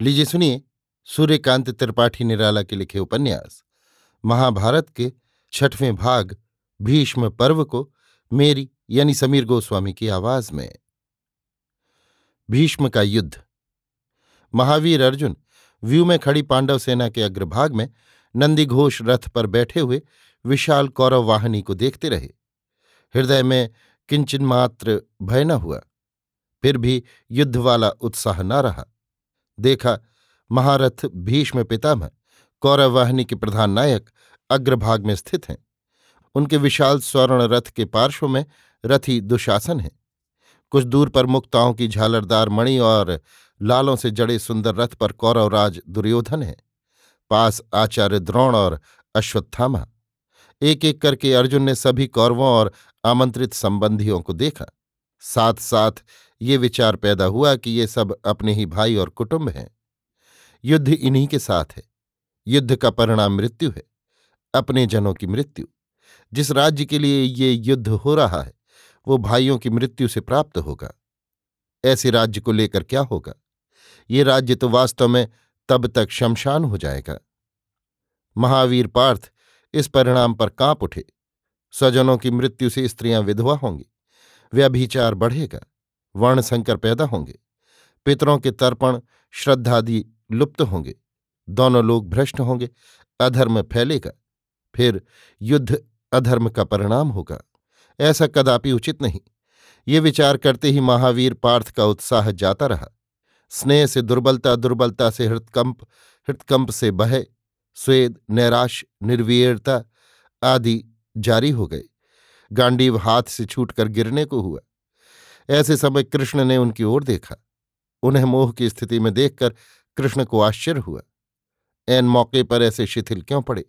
लीजिए सुनिए, सूर्यकांत त्रिपाठी निराला के लिखे उपन्यास। महाभारत के छठवें भाग, भीष्म पर्व को मेरी यानी समीर गोस्वामी की आवाज़ में। भीष्म का युद्ध। महावीर अर्जुन व्यू में खड़ी पांडव सेना के अग्रभाग में नंदीघोष रथ पर बैठे हुए विशाल कौरव वाहिनी को देखते रहे। हृदय में किंचन मात्र भय न हुआ। फिर भी युद्ध वाला उत्साह न रहा। देखा, महारथ भीष्म पितामह कौरव वाहिनी के प्रधान नायक, अग्रभाग में स्थित हैं। उनके विशाल स्वर्ण रथ के पार्श्व में रथी दुशासन है। कुछ दूर पर मुक्ताओं की झालरदार मणि और लालों से जड़े सुंदर रथ पर कौरवराज दुर्योधन है। पास आचार्य द्रोण और अश्वत्थामा। एक एक करके अर्जुन ने सभी कौरवों और आमंत्रित संबंधियों को देखा। साथ साथ ये विचार पैदा हुआ कि ये सब अपने ही भाई और कुटुंब हैं। युद्ध इन्हीं के साथ है। युद्ध का परिणाम मृत्यु है, अपने जनों की मृत्यु। जिस राज्य के लिए ये युद्ध हो रहा है, वो भाइयों की मृत्यु से प्राप्त होगा। ऐसे राज्य को लेकर क्या होगा? ये राज्य तो वास्तव में तब तक शमशान हो जाएगा। महावीर पार्थ इस परिणाम पर काँप उठे। स्वजनों की मृत्यु से स्त्रियाँ विधवा होंगी, व्यभिचार बढ़ेगा। वर्ण संकर पैदा होंगे। पितरों के तर्पण श्रद्धादि लुप्त होंगे। दोनों लोग भ्रष्ट होंगे, अधर्म फैलेगा, फिर युद्ध अधर्म का परिणाम होगा। ऐसा कदापि उचित नहीं। ये विचार करते ही महावीर पार्थ का उत्साह जाता रहा। स्नेह से दुर्बलता दुर्बलता से हृतकंप हृतकंप से बहे स्वेद, नैराश, निर्वीरता आदि जारी हो गए। गांडीव हाथ से छूटकर गिरने को हुआ। ऐसे समय कृष्ण ने उनकी ओर देखा। उन्हें मोह की स्थिति में देखकर कृष्ण को आश्चर्य हुआ। एन मौके पर ऐसे शिथिल क्यों पड़े?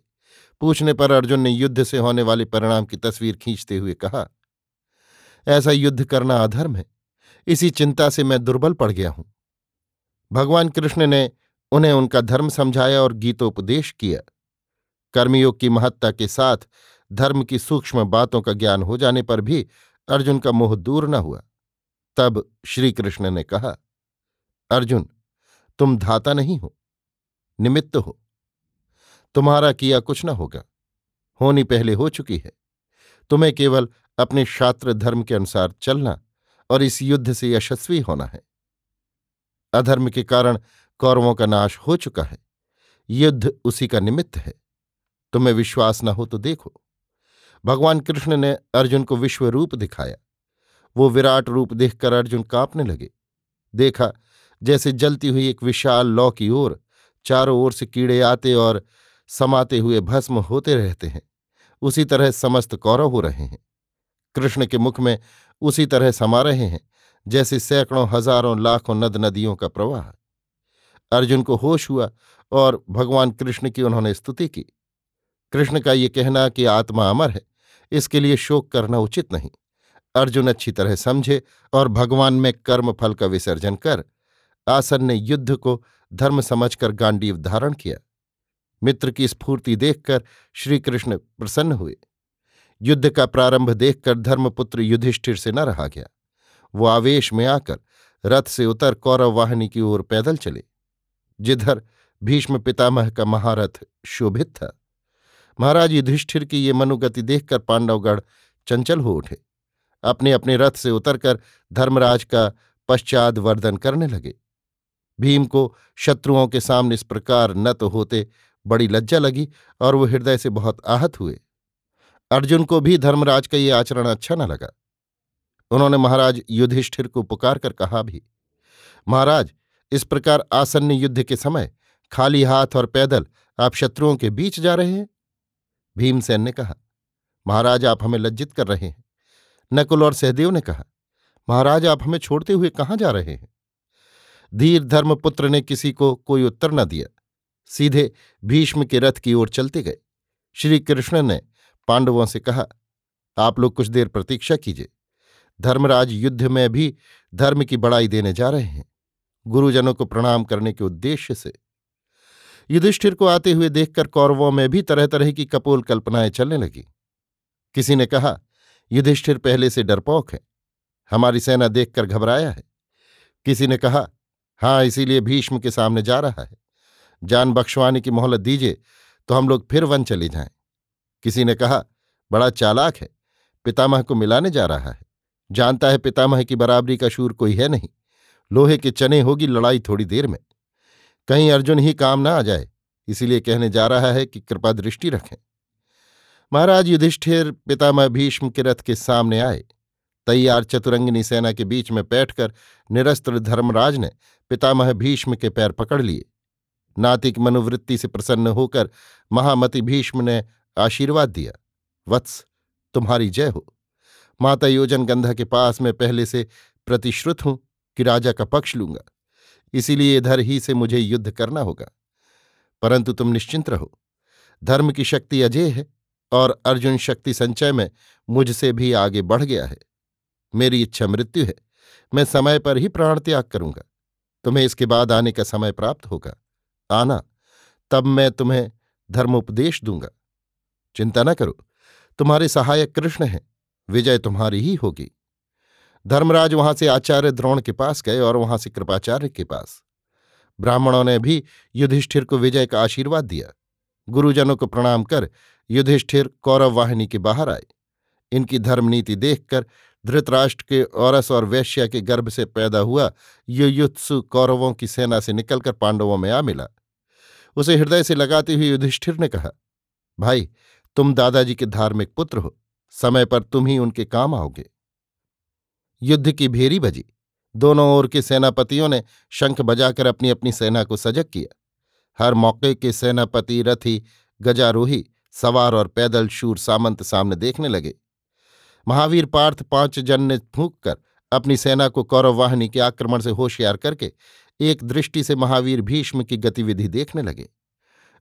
पूछने पर अर्जुन ने युद्ध से होने वाले परिणाम की तस्वीर खींचते हुए कहा, ऐसा युद्ध करना अधर्म है। इसी चिंता से मैं दुर्बल पड़ गया हूँ। भगवान कृष्ण ने उन्हें उनका धर्म समझाया और गीतोपदेश किया। कर्मयोग की महत्ता के साथ धर्म की सूक्ष्म बातों का ज्ञान हो जाने पर भी अर्जुन का मोह दूर न हुआ। तब श्रीकृष्ण ने कहा, अर्जुन, तुम धाता नहीं हो, निमित्त हो। तुम्हारा किया कुछ न होगा, होनी पहले हो चुकी है। तुम्हें केवल अपने शास्त्र धर्म के अनुसार चलना और इस युद्ध से यशस्वी होना है। अधर्म के कारण कौरवों का नाश हो चुका है। युद्ध उसी का निमित्त है। तुम्हें विश्वास न हो तो देखो। भगवान कृष्ण ने अर्जुन को विश्व रूप दिखाया। वो विराट रूप देखकर अर्जुन कांपने लगे। देखा, जैसे जलती हुई एक विशाल लौ की ओर चारों ओर से कीड़े आते और समाते हुए भस्म होते रहते हैं। उसी तरह समस्त कौरव हो रहे हैं। कृष्ण के मुख में उसी तरह समा रहे हैं, जैसे सैकड़ों, हज़ारों, लाखों नद नदियों का प्रवाह। अर्जुन को होश हुआ और भगवान कृष्ण की उन्होंने स्तुति की। कृष्ण का ये कहना कि आत्मा अमर है, इसके लिए शोक करना उचित नहीं। अर्जुन अच्छी तरह समझे और भगवान में कर्म फल का विसर्जन कर आसन ने युद्ध को धर्म समझकर गांडीव धारण किया। मित्र की स्फूर्ति देखकर श्रीकृष्ण प्रसन्न हुए। युद्ध का प्रारंभ देखकर धर्मपुत्र युधिष्ठिर से न रहा गया। वो आवेश में आकर रथ से उतर कौरव वाहिनी की ओर पैदल चले। जिधर भीष्म पितामह का महारथ शोभित था। महाराज युधिष्ठिर की ये मनुगति देखकर पांडवगढ़ चंचल हो उठे। अपने अपने रथ से उतरकर धर्मराज का पश्चाद वर्धन करने लगे। भीम को शत्रुओं के सामने इस प्रकार न तो होते बड़ी लज्जा लगी और वो हृदय से बहुत आहत हुए। अर्जुन को भी धर्मराज का ये आचरण अच्छा न लगा। उन्होंने महाराज युधिष्ठिर को पुकार कर कहा भी, महाराज, इस प्रकार आसन्न युद्ध के समय खाली हाथ और पैदल आप शत्रुओं के बीच जा रहे हैं? भीमसेन ने कहा, महाराज, आप हमें लज्जित कर रहे हैं। नकुल और सहदेव ने कहा, महाराज, आप हमें छोड़ते हुए कहाँ जा रहे हैं? धीर धर्मपुत्र ने किसी को कोई उत्तर न दिया। सीधे भीष्म के रथ की ओर चलते गए। श्री कृष्ण ने पांडवों से कहा, आप लोग कुछ देर प्रतीक्षा कीजिए। धर्मराज युद्ध में भी धर्म की बड़ाई देने जा रहे हैं। गुरुजनों को प्रणाम करने के उद्देश्य से। युधिष्ठिर को आते हुए देखकर कौरवों में भी तरह तरह की कपोल कल्पनाएँ चलने लगी। किसी ने कहा युधिष्ठिर पहले से डरपोक है। हमारी सेना देखकर घबराया है। किसी ने कहा हाँ इसीलिए भीष्म के सामने जा रहा है। जान बख्शवाने की मोहलत दीजिए तो हम लोग फिर वन चले जाएँ। किसी ने कहा, बड़ा चालाक है। पितामह को मिलाने जा रहा है। जानता है पितामह की बराबरी का शूर कोई है नहीं। लोहे के चने होगी लड़ाई थोड़ी देर में। कहीं अर्जुन ही काम ना आ जाए, इसीलिए कहने जा रहा है कि कृपा दृष्टि रखें। महाराज युधिष्ठिर पितामह भीष्म के रथ के सामने आए। तैयार चतुरंगिनी सेना के बीच में बैठकर निरस्त्र धर्मराज ने पितामह भीष्म के पैर पकड़ लिए। नातिक मनोवृत्ति से प्रसन्न होकर महामति भीष्म ने आशीर्वाद दिया, वत्स, तुम्हारी जय हो। माता योजन गंधा के पास मैं पहले से प्रतिश्रुत हूँ कि राजा का पक्ष लूँगा। इसीलिए इधर ही से मुझे युद्ध करना होगा। परंतु तुम निश्चिंत रहो। धर्म की शक्ति अजय है। और अर्जुन शक्ति संचय में मुझसे भी आगे बढ़ गया है। मेरी इच्छा मृत्यु है। मैं समय पर ही प्राण त्याग करूँगा। तुम्हें इसके बाद आने का समय प्राप्त होगा। आना, तब मैं तुम्हें धर्मोपदेश दूँगा। चिंता न करो। तुम्हारे सहायक कृष्ण हैं। विजय तुम्हारी ही होगी। धर्मराज वहाँ से आचार्य द्रोण के पास गए और वहाँ से कृपाचार्य के पास। ब्राह्मणों ने भी युधिष्ठिर को विजय का आशीर्वाद दिया। गुरुजनों को प्रणाम कर युधिष्ठिर कौरव वाहिनी के बाहर आए। इनकी धर्मनीति देखकर धृतराष्ट्र के औरस और वैश्या के गर्भ से पैदा हुआ युयुत्सु कौरवों की सेना से निकलकर पांडवों में आ मिला। उसे हृदय से लगाते हुए युधिष्ठिर ने कहा, भाई, तुम दादाजी के धार्मिक पुत्र हो। समय पर तुम ही उनके काम आओगे। युद्ध की भेरी बजी। दोनों ओर के सेनापतियों ने शंख बजाकर अपनी अपनी सेना को सजग किया। हर मौके के सेनापति, रथी, गजारोही सवार और पैदल शूर सामंत सामने देखने लगे। महावीर पार्थ पाँच जन ने फूंक कर अपनी सेना को कौरव वाहिनी के आक्रमण से होशियार करके एक दृष्टि से महावीर भीष्म की गतिविधि देखने लगे।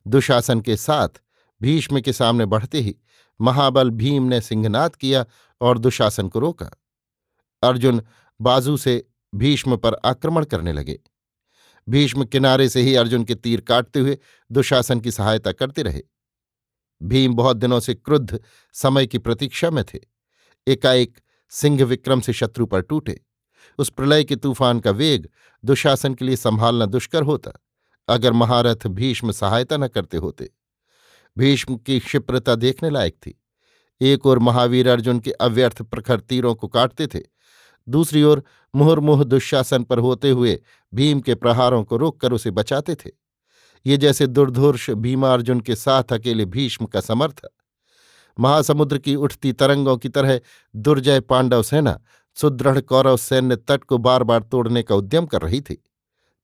दुशासन के साथ भीष्म के सामने बढ़ते ही महाबल भीम ने सिंहनाद किया और दुशासन को रोका। अर्जुन बाजू से भीष्म पर आक्रमण करने लगे। भीष्म किनारे से ही अर्जुन के तीर काटते हुए दुशासन की सहायता करते रहे। भीम बहुत दिनों से क्रुद्ध समय की प्रतीक्षा में थे। एकाएक सिंह विक्रम से शत्रु पर टूटे। उस प्रलय के तूफ़ान का वेग दुशासन के लिए संभालना दुष्कर होता, अगर महारथ भीष्म सहायता न करते होते। भीष्म की क्षिप्रता देखने लायक थी। एक ओर महावीर अर्जुन के अव्यर्थ प्रखर तीरों को काटते थे, दूसरी ओर मुहुर्मुह दुशासन पर होते हुए भीम के प्रहारों को रोककर उसे बचाते थे। ये जैसे दुर्धुर्ष भीमार्जुन के साथ अकेले भीष्म का समर्थ। महासमुद्र की उठती तरंगों की तरह दुर्जय पांडव सेना, सुदृढ़ कौरव सैन्य तट को बार बार तोड़ने का उद्यम कर रही थी।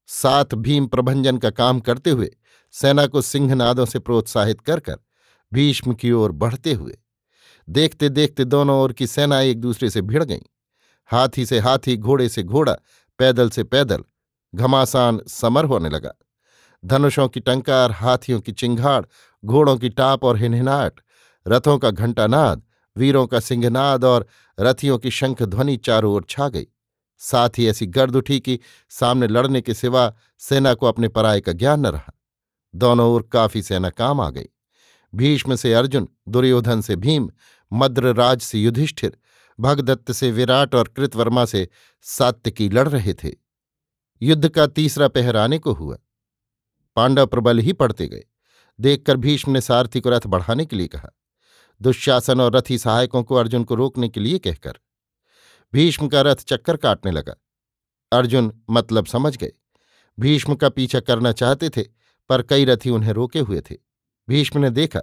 साथ भीम प्रभंजन का काम करते हुए सेना को सिंहनादों से प्रोत्साहित कर कर भीष्म की ओर बढ़ते हुए। देखते देखते दोनों ओर की सेना एक दूसरे से भिड़ गईं। हाथी से हाथी, घोड़े से घोड़ा, पैदल से पैदल घमासान समर होने लगा। धनुषों की टंकार, हाथियों की चिंघाड़ घोड़ों की टाप और हिनहिनाट, रथों का घंटानाद, वीरों का सिंहनाद और रथियों की शंख ध्वनि चारों ओर छा गई। साथ ही ऐसी गर्द उठी कि सामने लड़ने के सिवा सेना को अपने पराये का ज्ञान न रहा। दोनों ओर काफ़ी सेना काम आ गई। भीष्म से अर्जुन, दुर्योधन से भीम, मद्रराज से युधिष्ठिर, भगदत्त से विराट और कृतवर्मा से सात्यकी लड़ रहे थे। युद्ध का तीसरा पहर आने को हुआ। पांडव प्रबल ही पड़ते गए। देखकर भीष्म ने सारथी को रथ बढ़ाने के लिए कहा। दुशासन और रथी सहायकों को अर्जुन को रोकने के लिए कहकर। भीष्म का रथ चक्कर काटने लगा। अर्जुन मतलब समझ गए। भीष्म का पीछा करना चाहते थे, पर कई रथी उन्हें रोके हुए थे। भीष्म ने देखा,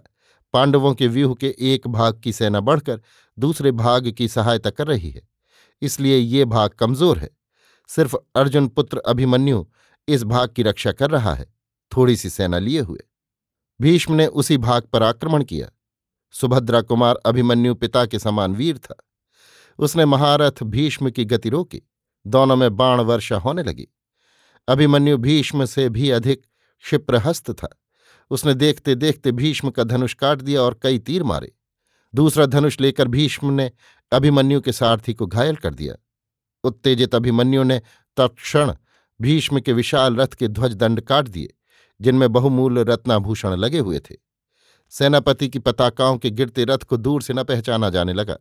पांडवों के व्यूह के एक भाग की सेना बढ़कर दूसरे भाग की सहायता कर रही है। इसलिए ये भाग कमज़ोर है। सिर्फ़ अर्जुन पुत्र अभिमन्यु इस भाग की रक्षा कर रहा है। थोड़ी सी सेना लिए हुए। भीष्म ने उसी भाग पर आक्रमण किया। सुभद्रा कुमार अभिमन्यु पिता के समान वीर था। उसने महारथ भीष्म की गति रोकी। दोनों में बाण वर्षा होने लगी। अभिमन्यु भीष्म से भी अधिक क्षिप्रहस्त था। उसने देखते देखते भीष्म का धनुष काट दिया और कई तीर मारे। दूसरा धनुष लेकर भीष्म ने अभिमन्यु के सारथी को घायल कर दिया। उत्तेजित अभिमन्यु ने तत्क्षण भीष्म के विशाल रथ के ध्वज दंड काट दिए। जिनमें बहुमूल्य रत्नाभूषण लगे हुए थे। सेनापति की पताकाओं के गिरते रथ को दूर से न पहचाना जाने लगा।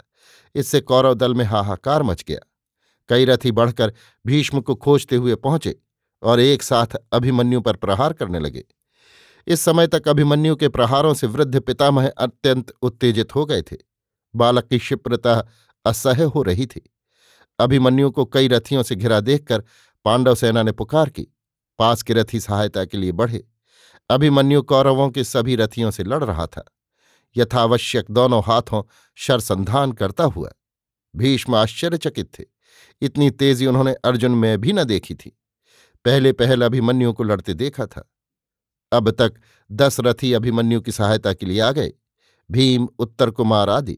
इससे कौरव दल में हाहाकार मच गया। कई रथी बढ़कर भीष्म को खोजते हुए पहुँचे और एक साथ अभिमन्यु पर प्रहार करने लगे। इस समय तक अभिमन्यु के प्रहारों से वृद्ध पितामह अत्यंत उत्तेजित हो गए थे। बालक की क्षिप्रता असह्य हो रही थी। अभिमन्यु को कई रथियों से घिरा देखकर पांडव सेना ने पुकार की। पास के रथी सहायता के लिए बढ़े। अभिमन्यु कौरवों के सभी रथियों से लड़ रहा था। यथावश्यक दोनों हाथों शरसंधान करता हुआ। भीष्म आश्चर्यचकित थे। इतनी तेज़ी उन्होंने अर्जुन में भी न देखी थी। पहले पहल अभिमन्यु को लड़ते देखा था। अब तक दस रथी अभिमन्यु की सहायता के लिए आ गए। भीम उत्तर कुमार आदि।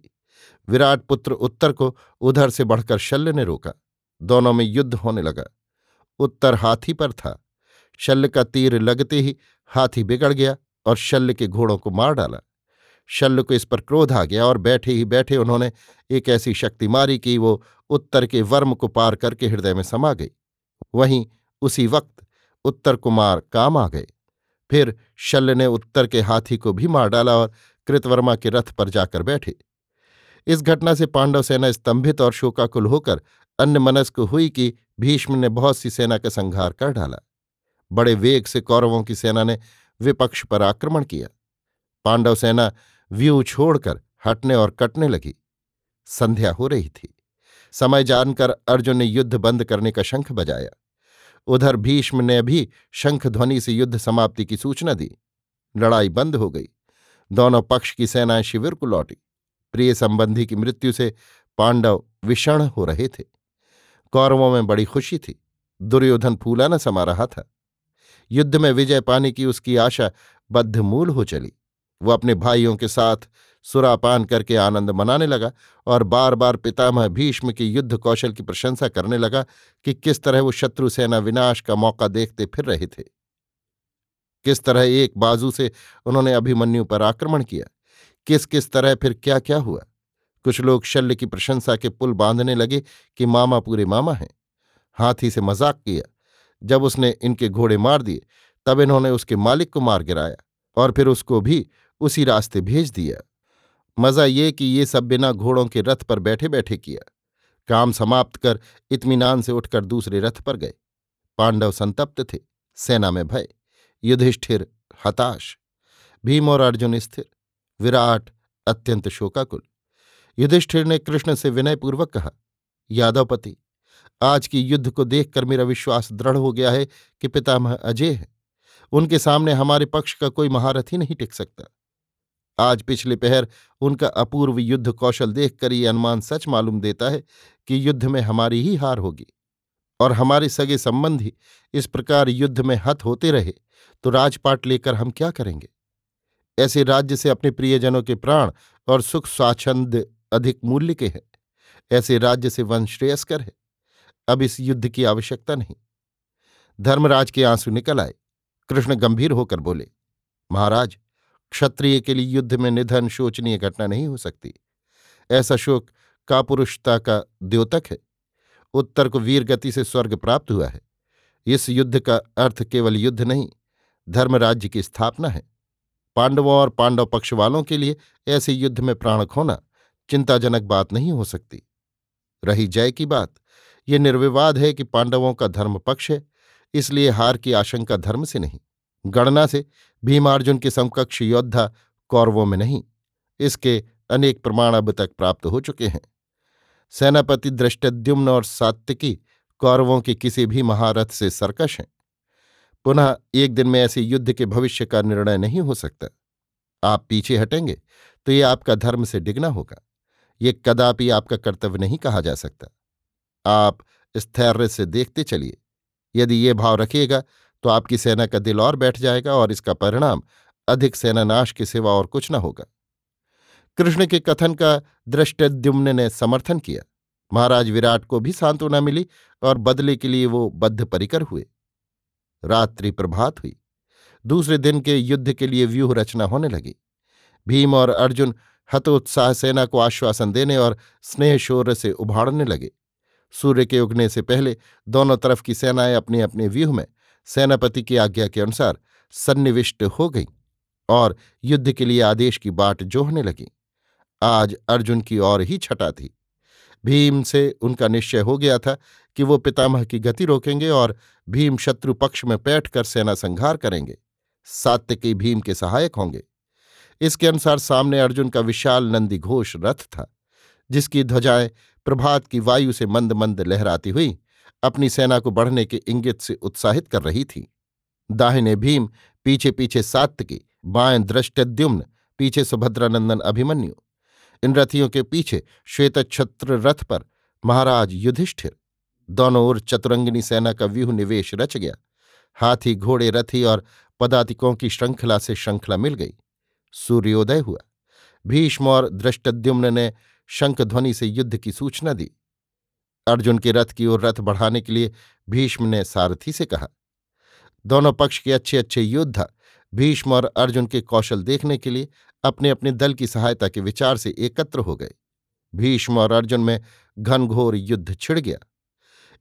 विराट पुत्र उत्तर को उधर से बढ़कर शल्य ने रोका। दोनों में युद्ध होने लगा। उत्तर हाथी पर था। शल्य का तीर लगते ही हाथी बिगड़ गया और शल्य के घोड़ों को मार डाला। शल्य को इस पर क्रोध आ गया और बैठे ही बैठे उन्होंने एक ऐसी शक्ति मारी कि वो उत्तर के वर्म को पार करके हृदय में समा गई। वहीं उसी वक्त उत्तर कुमार काम आ गए। फिर शल्य ने उत्तर के हाथी को भी मार डाला और कृतवर्मा के रथ पर जाकर बैठे। इस घटना से पांडव सेना स्तंभित और शोकाकुल होकर अन्य मनस्क हुई कि भीष्म ने बहुत सी सेना का संहार कर डाला। बड़े वेग से कौरवों की सेना ने विपक्ष पर आक्रमण किया। पांडव सेना व्यू छोड़कर हटने और कटने लगी। संध्या हो रही थी। समय जानकर अर्जुन ने युद्ध बंद करने का शंख बजाया। उधर भीष्म ने भी शंख ध्वनि से युद्ध समाप्ति की सूचना दी। लड़ाई बंद हो गई। दोनों पक्ष की सेनाएँ शिविर को लौटी। प्रिय संबंधी की मृत्यु से पांडव विषण हो रहे थे। कौरवों में बड़ी खुशी थी। दुर्योधन फूला न समा रहा था। युद्ध में विजय पाने की उसकी आशा बद्धमूल हो चली। वो अपने भाइयों के साथ सुरापान करके आनंद मनाने लगा और बार बार पितामह भीष्म के युद्ध कौशल की प्रशंसा करने लगा कि किस तरह वो शत्रु सेना विनाश का मौका देखते फिर रहे थे। किस तरह एक बाजू से उन्होंने अभिमन्यु पर आक्रमण किया? किस किस तरह फिर क्या क्या हुआ? कुछ लोग शल्य की प्रशंसा के पुल बांधने लगे कि मामा पूरे मामा हैं। हाथी से मज़ाक किया। जब उसने इनके घोड़े मार दिए, तब इन्होंने उसके मालिक को मार गिराया और फिर उसको भी उसी रास्ते भेज दिया। मज़ा ये कि ये सब बिना घोड़ों के रथ पर बैठे बैठे किया। काम समाप्त कर इत्मीनान से उठकर दूसरे रथ पर गए। पांडव संतप्त थे, सेना में भय, युधिष्ठिर हताश, भीम और अर्जुन स्थिर, विराट अत्यंत शोकाकुल। युधिष्ठिर ने कृष्ण से विनयपूर्वक कहा, यादवपति आज की युद्ध को देखकर मेरा विश्वास दृढ़ हो गया है कि पितामह अजय है। उनके सामने हमारे पक्ष का कोई महारथी नहीं टिक सकता। आज पिछले पहर उनका अपूर्व युद्ध कौशल देखकर ये अनुमान सच मालूम देता है कि युद्ध में हमारी ही हार होगी। और हमारे सगे संबंधी इस प्रकार युद्ध में हत होते रहे तो राजपाट लेकर हम क्या करेंगे? ऐसे राज्य से अपने प्रियजनों के प्राण और सुख स्वाच्छंद अधिक मूल्य के हैं। ऐसे राज्य से वंश श्रेयस्कर है। अब इस युद्ध की आवश्यकता नहीं। धर्मराज के आँसू निकल आए। कृष्ण गंभीर होकर बोले, महाराज, क्षत्रिय के लिए युद्ध में निधन शोचनीय घटना नहीं हो सकती। ऐसा शोक कापुरुषता का द्योतक है। उत्तर को वीर गति से स्वर्ग प्राप्त हुआ है। इस युद्ध का अर्थ केवल युद्ध नहीं, धर्मराज्य की स्थापना है। पांडवों और पांडव पक्ष वालों के लिए ऐसे युद्ध में प्राण खोना चिंताजनक बात नहीं हो सकती। रही जय की बात। ये निर्विवाद है कि पांडवों का धर्म पक्ष है, इसलिए हार की आशंका धर्म से नहीं, गणना से भीमार्जुन के समकक्ष योद्धा कौरवों में नहीं, इसके अनेक प्रमाण अब तक प्राप्त हो चुके हैं। सेनापति दृष्टद्युम्न और सात्विकी कौरवों के किसी भी महारथ से सरकश हैं। पुनः एक दिन में ऐसे युद्ध के भविष्य का निर्णय नहीं हो सकता। आप पीछे हटेंगे तो ये आपका धर्म से डिगना होगा। ये कदापि आपका कर्तव्य नहीं कहा जा सकता। आप स्थैर्य से देखते चलिए। यदि ये भाव रखिएगा तो आपकी सेना का दिल और बैठ जाएगा और इसका परिणाम अधिक सेनानाश के सिवा और कुछ न होगा। कृष्ण के कथन का दृष्टद्युम्न ने समर्थन किया। महाराज विराट को भी सांत्वना मिली और बदले के लिए वो बद्ध परिकर हुए। रात्रि प्रभात हुई। दूसरे दिन के युद्ध के लिए व्यूह रचना होने लगी। भीम और अर्जुन हतोत्साह सेना को आश्वासन देने और स्नेह शौर्य से उभाड़ने लगे। सूर्य के उगने से पहले दोनों तरफ़ की सेनाएँ अपने अपने व्यूह में सेनापति की आज्ञा के अनुसार सन्निविष्ट हो गई और युद्ध के लिए आदेश की बाट जोहने लगी। आज अर्जुन की और ही छटा थी। भीम से उनका निश्चय हो गया था कि वो पितामह की गति रोकेंगे और भीम शत्रु पक्ष में बैठकर सेना संहार करेंगे। सात्यकी भीम के सहायक होंगे। इसके अनुसार सामने अर्जुन का विशाल नंदी घोष रथ था। जिसकी ध्वजाएँ प्रभात की वायु से मंद मंद लहराती हुई, अपनी सेना को बढ़ने के इंगित से उत्साहित कर रही थी। दाहिने भीम पीछे पीछे सात्यकी बाएँ दृष्टद्युम्न पीछे सुभद्रानंदन अभिमन्यु। इन रथियों के पीछे श्वेत छत्र रथ पर महाराज युधिष्ठिर। दोनों ओर चतुरंगिनी सेना का व्यूह निवेश रच गया। हाथी, घोड़े, रथी और पदातिकों की श्रृंखला से श्रृंखला मिल गई। सूर्योदय हुआ। भीष्म और दृष्टद्युम्न ने शंखध्वनि से युद्ध की सूचना दी। अर्जुन के रथ की ओर रथ बढ़ाने के लिए भीष्म ने सारथी से कहा, दोनों पक्ष के अच्छे अच्छे योद्धा भीष्म और अर्जुन के कौशल देखने के लिए अपने अपने दल की सहायता के विचार से एकत्र हो गए। भीष्म और अर्जुन में घनघोर युद्ध छिड़ गया।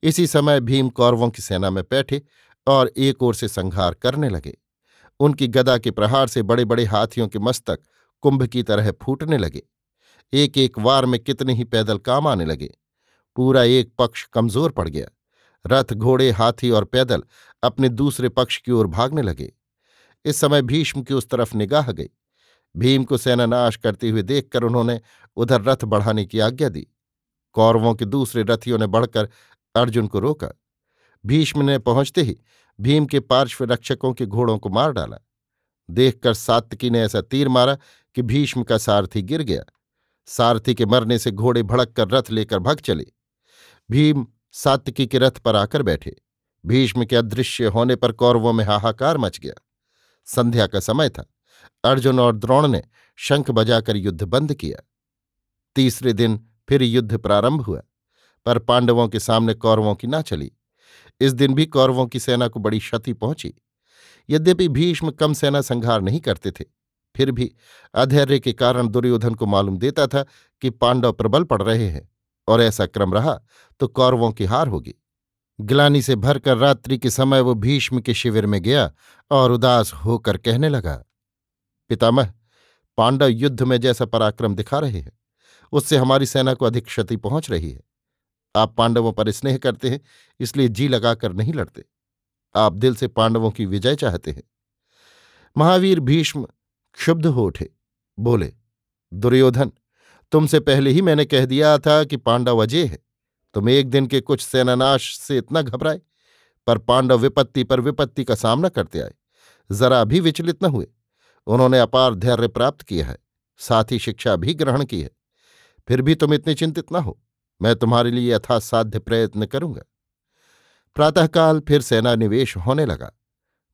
इसी समय भीम कौरवों की सेना में बैठे और एक ओर से संहार करने लगे। उनकी गदा के प्रहार से बड़े बड़े हाथियों के मस्तक कुंभ की तरह फूटने लगे। एक एक वार में कितने ही पैदल काम आने लगे। पूरा एक पक्ष कमज़ोर पड़ गया। रथ, घोड़े, हाथी और पैदल अपने दूसरे पक्ष की ओर भागने लगे। इस समय भीष्म की उस तरफ़ निगाह गई। भीम को सेना नाश करते हुए देखकर उन्होंने उधर रथ बढ़ाने की आज्ञा दी। कौरवों के दूसरे रथियों ने बढ़कर अर्जुन को रोका। भीष्म ने पहुँचते ही भीम के पार्श्व रक्षकों के घोड़ों को मार डाला। देखकर सात्विकी ने ऐसा तीर मारा कि भीष्म का सारथी गिर गया। सारथी के मरने से घोड़े भड़क कर रथ लेकर भग चले। भीम सात्विकी के रथ पर आकर बैठे। भीष्म के अदृश्य होने पर कौरवों में हाहाकार मच गया। संध्या का समय था। अर्जुन और द्रोण ने शंख बजाकर युद्ध बंद किया। तीसरे दिन फिर युद्ध प्रारंभ हुआ, पर पांडवों के सामने कौरवों की ना चली। इस दिन भी कौरवों की सेना को बड़ी क्षति पहुँची। यद्यपि भीष्म कम सेना संहार नहीं करते थे फिर भी अधैर्य के कारण दुर्योधन को मालूम देता था कि पांडव प्रबल पड़ रहे हैं, और ऐसा क्रम रहा तो कौरवों की हार होगी। ग्लानी से भरकर रात्रि के समय वो भीष्म के शिविर में गया और उदास होकर कहने लगा, पितामह, पांडव युद्ध में जैसा पराक्रम दिखा रहे हैं, उससे हमारी सेना को अधिक क्षति पहुँच रही है। आप पांडवों पर स्नेह करते हैं, इसलिए जी लगाकर नहीं लड़ते। आप दिल से पांडवों की विजय चाहते हैं। महावीर भीष्म क्षुब्ध हो उठे। बोले, दुर्योधन, तुमसे पहले ही मैंने कह दिया था कि पांडव अजय है। तुम एक दिन के कुछ सेनानाश से इतना घबराए, पर पांडव विपत्ति पर विपत्ति का सामना करते आए। जरा भी विचलित न हुए। उन्होंने अपार धैर्य प्राप्त किया है, साथ ही शिक्षा भी ग्रहण की है। फिर भी तुम इतने चिंतित न हो। मैं तुम्हारे लिए यथासाध्य प्रयत्न करूँगा। प्रातःकाल फिर सेना निवेश होने लगा।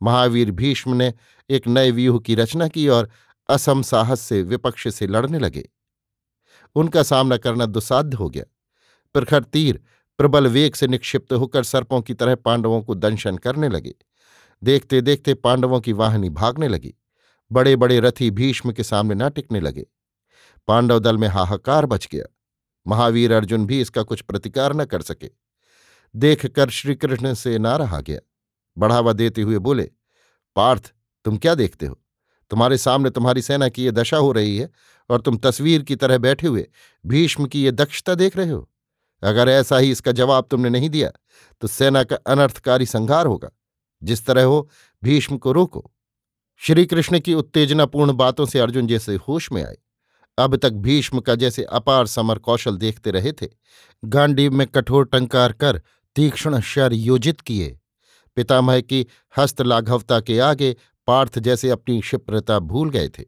महावीर भीष्म ने एक नए व्यूह की रचना की और असम साहस से विपक्ष से लड़ने लगे। उनका सामना करना दुसाध्य हो गया। प्रखर तीर, प्रबल वेग से निक्षिप्त होकर सर्पों की तरह पांडवों को दंशन करने लगे। देखते देखते पांडवों की वाहनी भागने लगी। बड़े बड़े रथी भीष्म के सामने न टिकने लगे। पांडव दल में हाहाकार बच गया। महावीर अर्जुन भी इसका कुछ प्रतिकार न कर सके। देखकर श्रीकृष्ण से ना रहा गया। बढ़ावा देते हुए बोले, पार्थ, तुम क्या देखते हो? तुम्हारे सामने तुम्हारी सेना की ये दशा हो रही है और तुम तस्वीर की तरह बैठे हुए भीष्म की ये दक्षता देख रहे हो। अगर ऐसा ही इसका जवाब तुमने नहीं दिया तो सेना का अनर्थकारी संहार होगा। जिस तरह हो, भीष्म को रोको। श्रीकृष्ण की उत्तेजनापूर्ण बातों से अर्जुन जैसे होश में आए। अब तक भीष्म का जैसे अपार समर कौशल देखते रहे थे, गांडीव में कठोर टंकार कर तीक्ष्ण शर योजित किए। पितामह की हस्तलाघवता के आगे पार्थ जैसे अपनी क्षिप्रता भूल गए थे।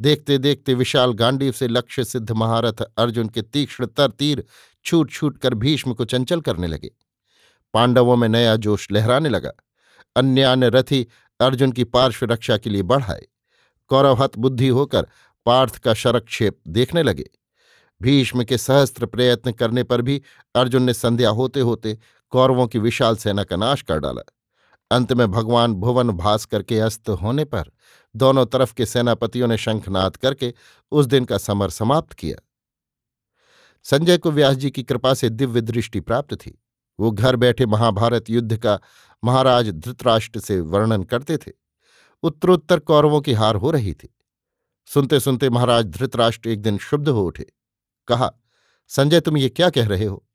देखते देखते विशाल गांडीव से लक्ष्य सिद्ध महारथ अर्जुन के तीक्ष्ण तर तीर छूट छूट कर भीष्म को चंचल करने लगे। पांडवों में नया जोश लहराने लगा। अन्य अन्य रथी अर्जुन की पार्श्व रक्षा के लिए बढ़ाए। कौरवहत बुद्धि होकर पार्थ का शरक्षेप देखने लगे। भीष्म के सहस्त्र प्रयत्न करने पर भी अर्जुन ने संध्या होते होते कौरवों की विशाल सेना का नाश कर डाला। अंत में भगवान भुवन भास्कर के अस्त होने पर दोनों तरफ़ के सेनापतियों ने शंखनाद करके उस दिन का समर समाप्त किया। संजय को व्यास जी की कृपा से दिव्य दृष्टि प्राप्त थी। वो घर बैठे महाभारत युद्ध का महाराज धृतराष्ट्र से वर्णन करते थे। उत्तरोत्तर कौरवों की हार हो रही थी। सुनते सुनते महाराज धृतराष्ट्र एक दिन शुद्ध हो उठे। कहा, संजय, तुम ये क्या कह रहे हो?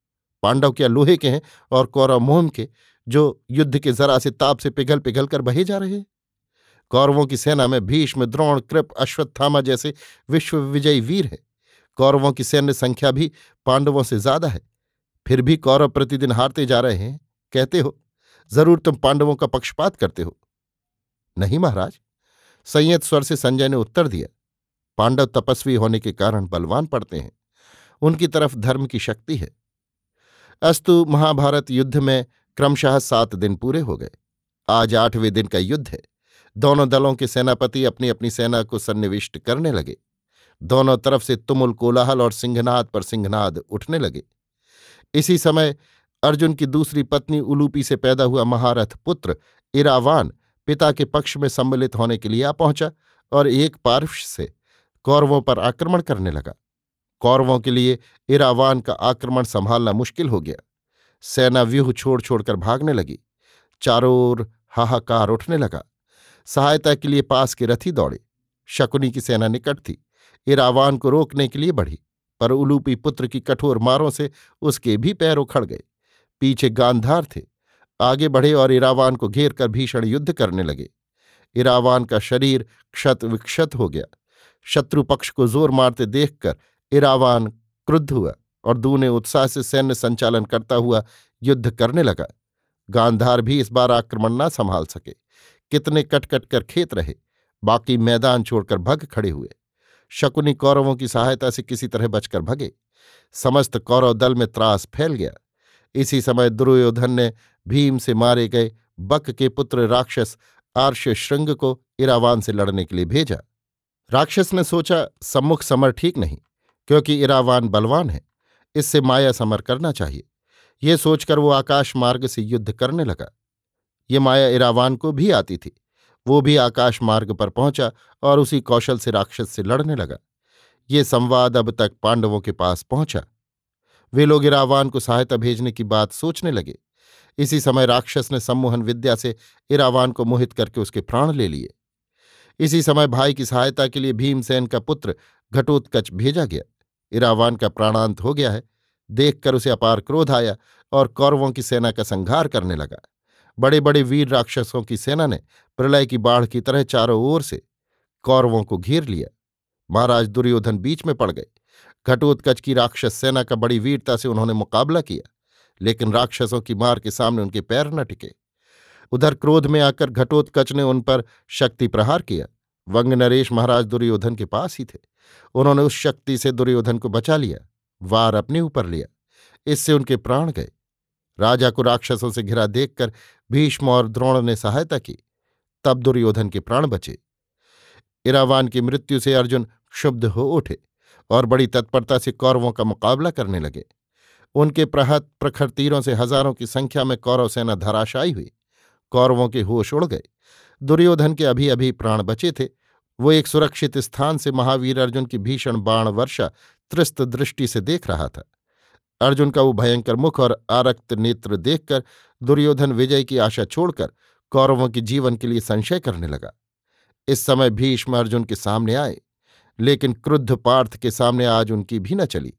पांडव क्या लोहे के हैं और कौरव मोहम के? जो युद्ध के जरा से ताप से पिघल पिघल कर बहे जा रहे। कौरवों की सेना में भीष्म, द्रोण, कृप, अश्वत्थामा जैसे विश्व विजयी वीर हैं। कौरवों की सैन्य संख्या भी पांडवों से ज़्यादा है। फिर भी कौरव प्रतिदिन हारते जा रहे हैं। कहते हो, ज़रूर तुम पांडवों का पक्षपात करते हो। नहीं महाराज, संयत स्वर से संजय ने उत्तर दिया। पांडव तपस्वी होने के कारण बलवान पड़ते हैं। उनकी तरफ़ धर्म की शक्ति है। अस्तु महाभारत युद्ध में क्रमशः सात दिन पूरे हो गए। आज आठवें दिन का युद्ध है। दोनों दलों के सेनापति अपनी अपनी सेना को सन्निविष्ट करने लगे। दोनों तरफ़ से तुमुल कोलाहल और सिंहनाद पर सिंहनाद उठने लगे। इसी समय अर्जुन की दूसरी पत्नी उलूपी से पैदा हुआ महारथ पुत्र इरावान पिता के पक्ष में सम्मिलित होने के लिए आ पहुँचा और एक पार्श्व से कौरवों पर आक्रमण करने लगा। कौरवों के लिए इरावान का आक्रमण संभालना मुश्किल हो गया। सेना व्यूह छोड़ छोड़कर भागने लगी। चारों ओर हाहाकार उठने लगा। सहायता के लिए पास के रथी दौड़े। शकुनी की सेना निकट थी। इरावान को रोकने के लिए बढ़ी, पर उलूपी पुत्र की कठोर मारों से उसके भी पैर उखड़ गए। पीछे गांधार थे। आगे बढ़े और इरावान को घेर कर भीषण युद्ध करने लगे। इरावान का शरीर क्षत विक्षत हो गया। शत्रु पक्ष को ज़ोर मारते देखकर इरावान क्रुद्ध हुआ। और दूने उत्साह से सैन्य संचालन करता हुआ युद्ध करने लगा। गांधार भी इस बार आक्रमण न संभाल सके। कितने कटकट कर खेत रहे। बाकी मैदान छोड़कर भग खड़े हुए। शकुनी कौरवों की सहायता से किसी तरह बचकर भगे। समस्त कौरव दल में त्रास फैल गया। इसी समय दुर्योधन ने भीम से मारे गए बक के पुत्र राक्षस आर्ष श्रृंग को इरावान से लड़ने के लिए भेजा। राक्षस ने सोचा सम्मुख समर ठीक नहीं, क्योंकि इरावान बलवान है। इससे माया समर करना चाहिए। ये सोचकर वो आकाश मार्ग से युद्ध करने लगा। ये माया इरावान को भी आती थी। वो भी आकाश मार्ग पर पहुँचा और उसी कौशल से राक्षस से लड़ने लगा। ये संवाद अब तक पांडवों के पास पहुँचा। वे लोग इरावान को सहायता भेजने की बात सोचने लगे। इसी समय राक्षस ने सम्मोहन विद्या से इरावान को मोहित करके उसके प्राण ले लिए। इसी समय भाई की सहायता के लिए भीमसेन का पुत्र घटोत्कच भेजा गया। इरावान का प्राणांत हो गया है। देखकर उसे अपार क्रोध आया और कौरवों की सेना का संहार करने लगा। बड़े बड़े वीर राक्षसों की सेना ने प्रलय की बाढ़ की तरह चारों ओर से कौरवों को घेर लिया। महाराज दुर्योधन बीच में पड़ गए। घटोत्कच की राक्षस सेना का बड़ी वीरता से उन्होंने मुकाबला किया, लेकिन राक्षसों की मार के सामने उनके पैर न टिके। उधर क्रोध में आकर घटोत्कच ने उन पर शक्ति प्रहार किया। वंग नरेश महाराज दुर्योधन के पास ही थे। उन्होंने उस शक्ति से दुर्योधन को बचा लिया, वार अपने ऊपर लिया, इससे उनके प्राण गए। राजा को राक्षसों से घिरा देखकर भीष्म और द्रोण ने सहायता की, तब दुर्योधन के प्राण बचे। इरावान की मृत्यु से अर्जुन क्षुब्ध हो उठे और बड़ी तत्परता से कौरवों का मुकाबला करने लगे। उनके प्रहत प्रखर तीरों से हज़ारों की संख्या में कौरव सेना धराशायी हुई। कौरवों के होश उड़ गए। दुर्योधन के अभी अभी प्राण बचे थे वो एक सुरक्षित स्थान से महावीर अर्जुन की भीषण बाण वर्षा त्रिस्त दृष्टि से देख रहा था। अर्जुन का वो भयंकर मुख और आरक्त नेत्र देखकर दुर्योधन विजय की आशा छोड़कर कौरवों के जीवन के लिए संशय करने लगा। इस समय भीष्म अर्जुन के सामने आए, लेकिन क्रुद्ध पार्थ के सामने आज उनकी भी न चली।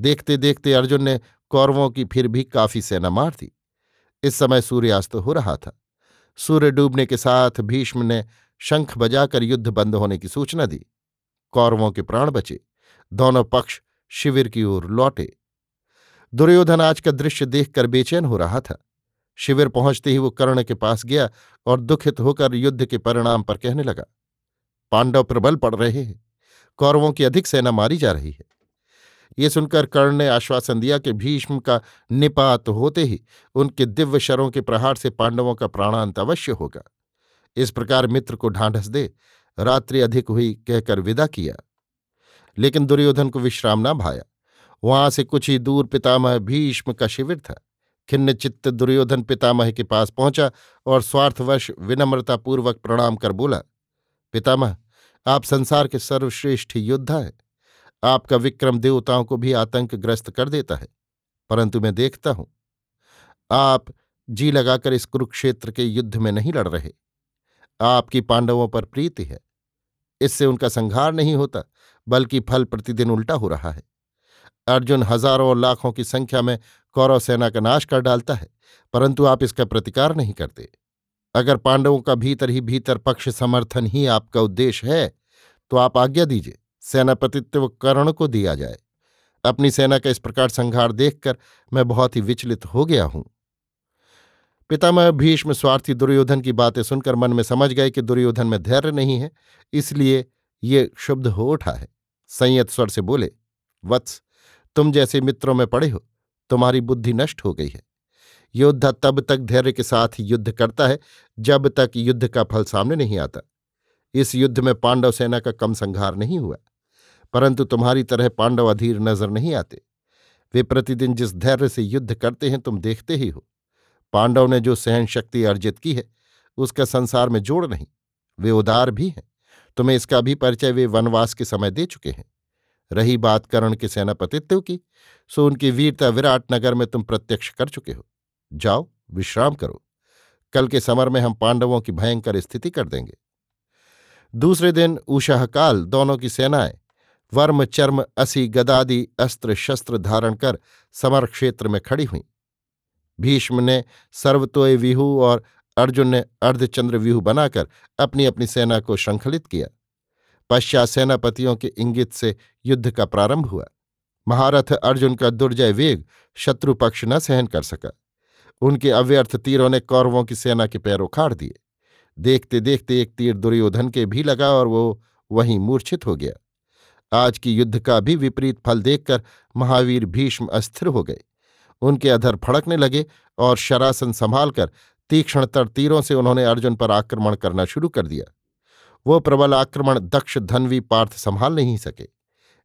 देखते देखते अर्जुन ने कौरवों की फिर भी काफ़ी सेना मार दी। इस समय सूर्यास्त हो रहा था। सूर्य डूबने के साथ भीष्म ने शंख बजाकर युद्ध बंद होने की सूचना दी। कौरवों के प्राण बचे। दोनों पक्ष शिविर की ओर लौटे। दुर्योधन आज का दृश्य देखकर बेचैन हो रहा था। शिविर पहुँचते ही वो कर्ण के पास गया और दुखित होकर युद्ध के परिणाम पर कहने लगा, पांडव प्रबल पड़ रहे हैं। कौरवों की अधिक सेना मारी जा रही है। ये सुनकर कर्ण ने आश्वासन दिया कि भीष्म का निपात होते ही उनके दिव्य शरों के प्रहार से पांडवों का प्राणांत अवश्य होगा। इस प्रकार मित्र को ढांढस दे, रात्रि अधिक हुई कहकर विदा किया। लेकिन दुर्योधन को विश्राम न भाया। वहाँ से कुछ ही दूर पितामह भीष्म का शिविर था। खिन्न चित्त दुर्योधन पितामह के पास पहुँचा और स्वार्थवश विनम्रतापूर्वक प्रणाम कर बोला, पितामह, आप संसार के सर्वश्रेष्ठ योद्धा हैं। आपका विक्रम देवताओं को भी आतंकग्रस्त कर देता है, परंतु मैं देखता हूँ। आप जी लगाकर इस कुरुक्षेत्र के युद्ध में नहीं लड़ रहे। आपकी पांडवों पर प्रीति है। इससे उनका संहार नहीं होता, बल्कि फल प्रतिदिन उल्टा हो रहा है। अर्जुन हज़ारों और लाखों की संख्या में कौरव सेना का नाश कर डालता है, परंतु आप इसका प्रतिकार नहीं करते। अगर पांडवों का भीतर ही भीतर पक्ष समर्थन ही आपका उद्देश्य है तो आप आज्ञा दीजिए, सेनापतित्व कर्ण को दिया जाए। अपनी सेना का इस प्रकार संहार देखकर मैं बहुत ही विचलित हो गया हूँ। पितामह भीष्म स्वार्थी दुर्योधन की बातें सुनकर मन में समझ गए कि दुर्योधन में धैर्य नहीं है, इसलिए ये शुद्ध हो उठा है। संयत स्वर से बोले, वत्स, तुम जैसे मित्रों में पड़े हो, तुम्हारी बुद्धि नष्ट हो गई है। योद्धा तब तक धैर्य के साथ युद्ध करता है, जब तक युद्ध का फल सामने नहीं आता। इस युद्ध में पांडव सेना का कम संहार नहीं हुआ, परंतु तुम्हारी तरह पांडव अधीर नज़र नहीं आते। वे प्रतिदिन जिस धैर्य से युद्ध करते हैं, तुम देखते ही हो। पांडव ने जो सहन शक्ति अर्जित की है, उसका संसार में जोड़ नहीं, वे उदार भी हैं। तुम्हें इसका भी परिचय वे वनवास के समय दे चुके हैं। रही बात कर्ण के सेनापतित्व की सो उनकी वीरता विराट नगर में तुम प्रत्यक्ष कर चुके हो। जाओ, विश्राम करो। कल के समर में हम पांडवों की भयंकर स्थिति कर देंगे। दूसरे दिन उषाहकाल दोनों की सेनाएँ वर्म चर्म असी गदादी अस्त्र शस्त्र धारण कर समर क्षेत्र में खड़ी हुई। भीष्म ने सर्वतोय व्यूह और अर्जुन ने अर्धचंद्र व्यूह बनाकर अपनी अपनी सेना को श्रृंखलित किया। पश्चात सेनापतियों के इंगित से युद्ध का प्रारंभ हुआ। महारथ अर्जुन का दुर्जय वेग शत्रु पक्ष न सहन कर सका। उनके अव्यर्थ तीरों ने कौरवों की सेना के पैर उखाड़ दिए। देखते देखते एक तीर दुर्योधन के भी लगा और वो वहीं मूर्छित हो गया। आज की युद्ध का भी विपरीत फल देखकर महावीर भीष्म अस्थिर हो गए। उनके अधर फड़कने लगे और शरासन संभालकर तीक्ष्णतर तीरों से उन्होंने अर्जुन पर आक्रमण करना शुरू कर दिया। वो प्रबल आक्रमण दक्ष धनवी पार्थ संभाल नहीं सके।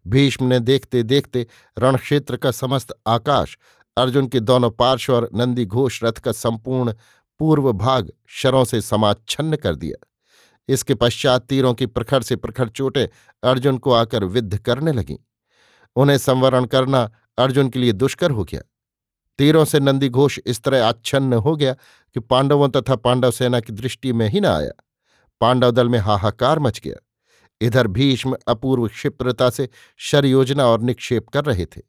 भीष्म ने देखते देखते रणक्षेत्र का समस्त आकाश, अर्जुन के दोनों पार्श्व और नंदी घोष रथ का संपूर्ण पूर्व भाग शरों से समाच्छन्न कर दिया। इसके पश्चात तीरों की प्रखर से प्रखर चोटें अर्जुन को आकर विद्ध करने लगीं। उन्हें संवरण करना अर्जुन के लिए दुष्कर हो गया। तीरों से नंदी घोष इस तरह आच्छन्न हो गया कि पांडवों तथा पांडव सेना की दृष्टि में ही न आया। पांडव दल में हाहाकार मच गया। इधर भीष्म अपूर्व क्षिप्रता से शर योजना और निक्षेप कर रहे थे।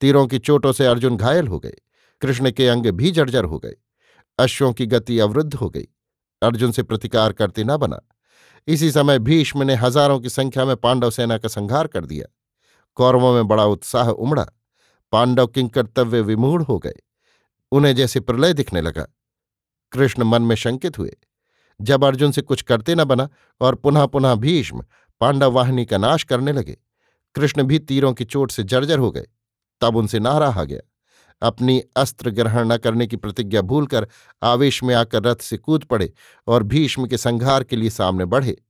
तीरों की चोटों से अर्जुन घायल हो गए। कृष्ण के अंग भी जर्जर हो गए। अश्वों की गति अवरुद्ध हो गई। अर्जुन से प्रतिकार करते न बना। इसी समय भीष्म ने हज़ारों की संख्या में पांडव सेना का संहार कर दिया। कौरवों में बड़ा उत्साह उमड़ा। पांडव किंकर्तव्य विमूढ़ हो गए। उन्हें जैसे प्रलय दिखने लगा। कृष्ण मन में शंकित हुए। जब अर्जुन से कुछ करते न बना और पुनः पुनः भीष्म पांडव वाहिनी का नाश करने लगे, कृष्ण भी तीरों की चोट से जर्जर हो गए। तब उनसे ना रहा गया। अपनी अस्त्र ग्रहण न करने की प्रतिज्ञा भूलकर आवेश में आकर रथ से कूद पड़े और भीष्म के संहार के लिए सामने बढ़े।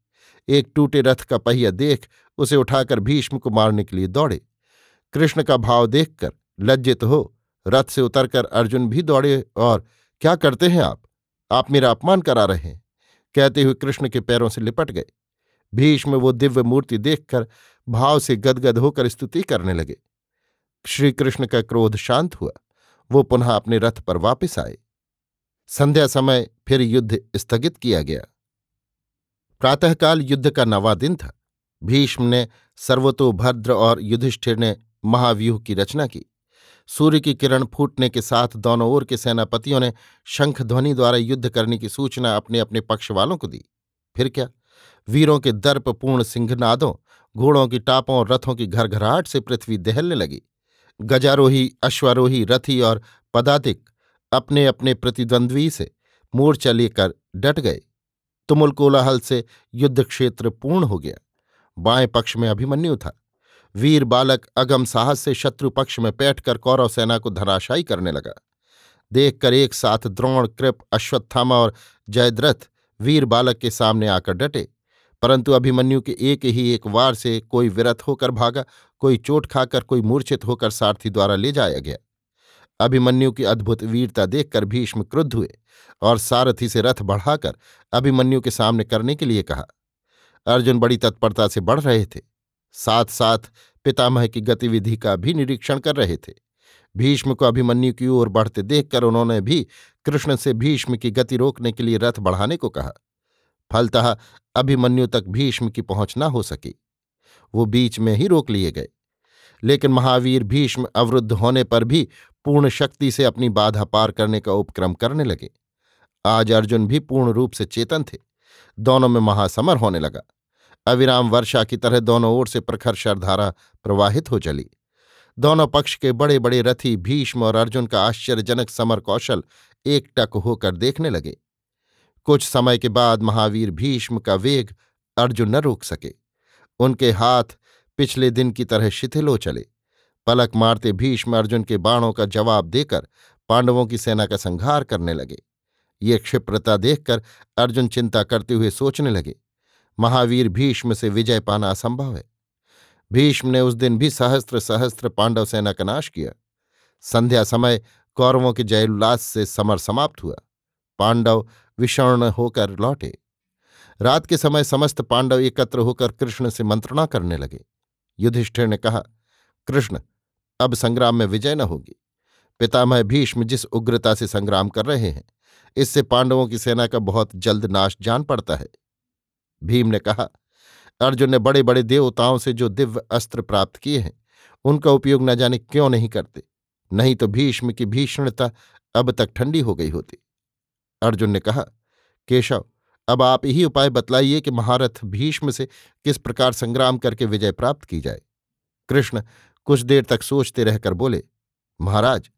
एक टूटे रथ का पहिया देख उसे उठाकर भीष्म को मारने के लिए दौड़े। कृष्ण का भाव देखकर लज्जित हो, रथ से उतरकर अर्जुन भी दौड़े और, क्या करते हैं आप? आप मेरा अपमान करा रहे हैं। कहते हुए कृष्ण के पैरों से लिपट गए। भीष्म वो दिव्य मूर्ति देखकर भाव से गदगद होकर स्तुति करने लगे। श्री कृष्ण का क्रोध शांत हुआ। वो पुनः अपने रथ पर वापस आए। संध्या समय फिर युद्ध स्थगित किया गया। प्रातःकाल युद्ध का नवा दिन था। भीष्म ने सर्वतोभद्र और युधिष्ठिर ने महाव्यूह की रचना की। सूर्य की किरण फूटने के साथ दोनों ओर के सेनापतियों ने शंख ध्वनि द्वारा युद्ध करने की सूचना अपने अपने पक्ष वालों को दी। फिर क्या? वीरों के दर्पपूर्ण सिंहनादों, घोड़ों की टापों और रथों की घरघराहट से पृथ्वी दहलने लगी। गजारोही, अश्वारोही रथी और पदातिक अपने अपने प्रतिद्वंद्वी से मोर्चा लेकर डट गए। तुमुल कोलाहल से युद्ध क्षेत्र पूर्ण हो गया। बाएँ पक्ष में अभिमन्यु था। वीर बालक अगम साहस से शत्रु पक्ष में बैठकर कौरव सेना को धराशायी करने लगा। देखकर एक साथ द्रोण, कृप, अश्वत्थामा और जयद्रथ वीर बालक के सामने आकर डटे। परंतु अभिमन्यु के एक ही एक वार से कोई विरत होकर भागा, कोई चोट खाकर, कोई मूर्छित होकर सारथी द्वारा ले जाया गया। अभिमन्यु की अद्भुत वीरता देखकर भीष्म क्रुद्ध हुए और सारथी से रथ बढ़ाकर अभिमन्यु के सामने करने के लिए कहा। अर्जुन बड़ी तत्परता से बढ़ रहे थे। साथ साथ पितामह की गतिविधि का भी निरीक्षण कर रहे थे। भीष्म को अभिमन्यु की ओर बढ़ते देखकर उन्होंने भी कृष्ण से भीष्म की गति रोकने के लिए रथ बढ़ाने को कहा। फलतः अभिमन्यु तक भीष्म की पहुँच न हो सकी। वो बीच में ही रोक लिए गए। लेकिन महावीर भीष्म अवरुद्ध होने पर भी पूर्ण शक्ति से अपनी बाधा पार करने का उपक्रम करने लगे। आज अर्जुन भी पूर्ण रूप से चेतन थे। दोनों में महासमर होने लगा। अविराम वर्षा की तरह दोनों ओर से प्रखर शरधारा प्रवाहित हो चली। दोनों पक्ष के बड़े बड़े रथी भीष्म और अर्जुन का आश्चर्यजनक समर कौशल एकटक होकर देखने लगे। कुछ समय के बाद महावीर भीष्म का वेग अर्जुन न रोक सके। उनके हाथ पिछले दिन की तरह शिथिल हो चले। पलक मारते भीष्म अर्जुन के बाणों का जवाब देकर पांडवों की सेना का संहार करने लगे। ये क्षिप्रता देखकर अर्जुन चिंता करते हुए सोचने लगे। महावीर भीष्म से विजय पाना असंभव है। भीष्म ने उस दिन भी सहस्त्र सहस्त्र पांडव सेना का नाश किया। संध्या समय कौरवों के जयोल्लास से समर समाप्त हुआ। पांडव विषर्ण होकर लौटे। रात के समय समस्त पांडव एकत्र होकर कृष्ण से मंत्रणा करने लगे। युधिष्ठिर ने कहा, कृष्ण, अब संग्राम में विजय न होगी। पितामह भीष्म जिस उग्रता से संग्राम कर रहे हैं, इससे पांडवों की सेना का बहुत जल्द नाश जान पड़ता है। भीम ने कहा, अर्जुन ने बड़े बड़े देवताओं से जो दिव्य अस्त्र प्राप्त किए हैं, उनका उपयोग न जाने क्यों नहीं करते? नहीं तो भीष्म की भीषणता अब तक ठंडी हो गई होती। अर्जुन ने कहा, केशव, अब आप ही उपाय बतलाइए कि महारथ भीष्म से किस प्रकार संग्राम करके विजय प्राप्त की जाए? कृष्ण कुछ देर तक सोचते रहकर बोले, महाराज,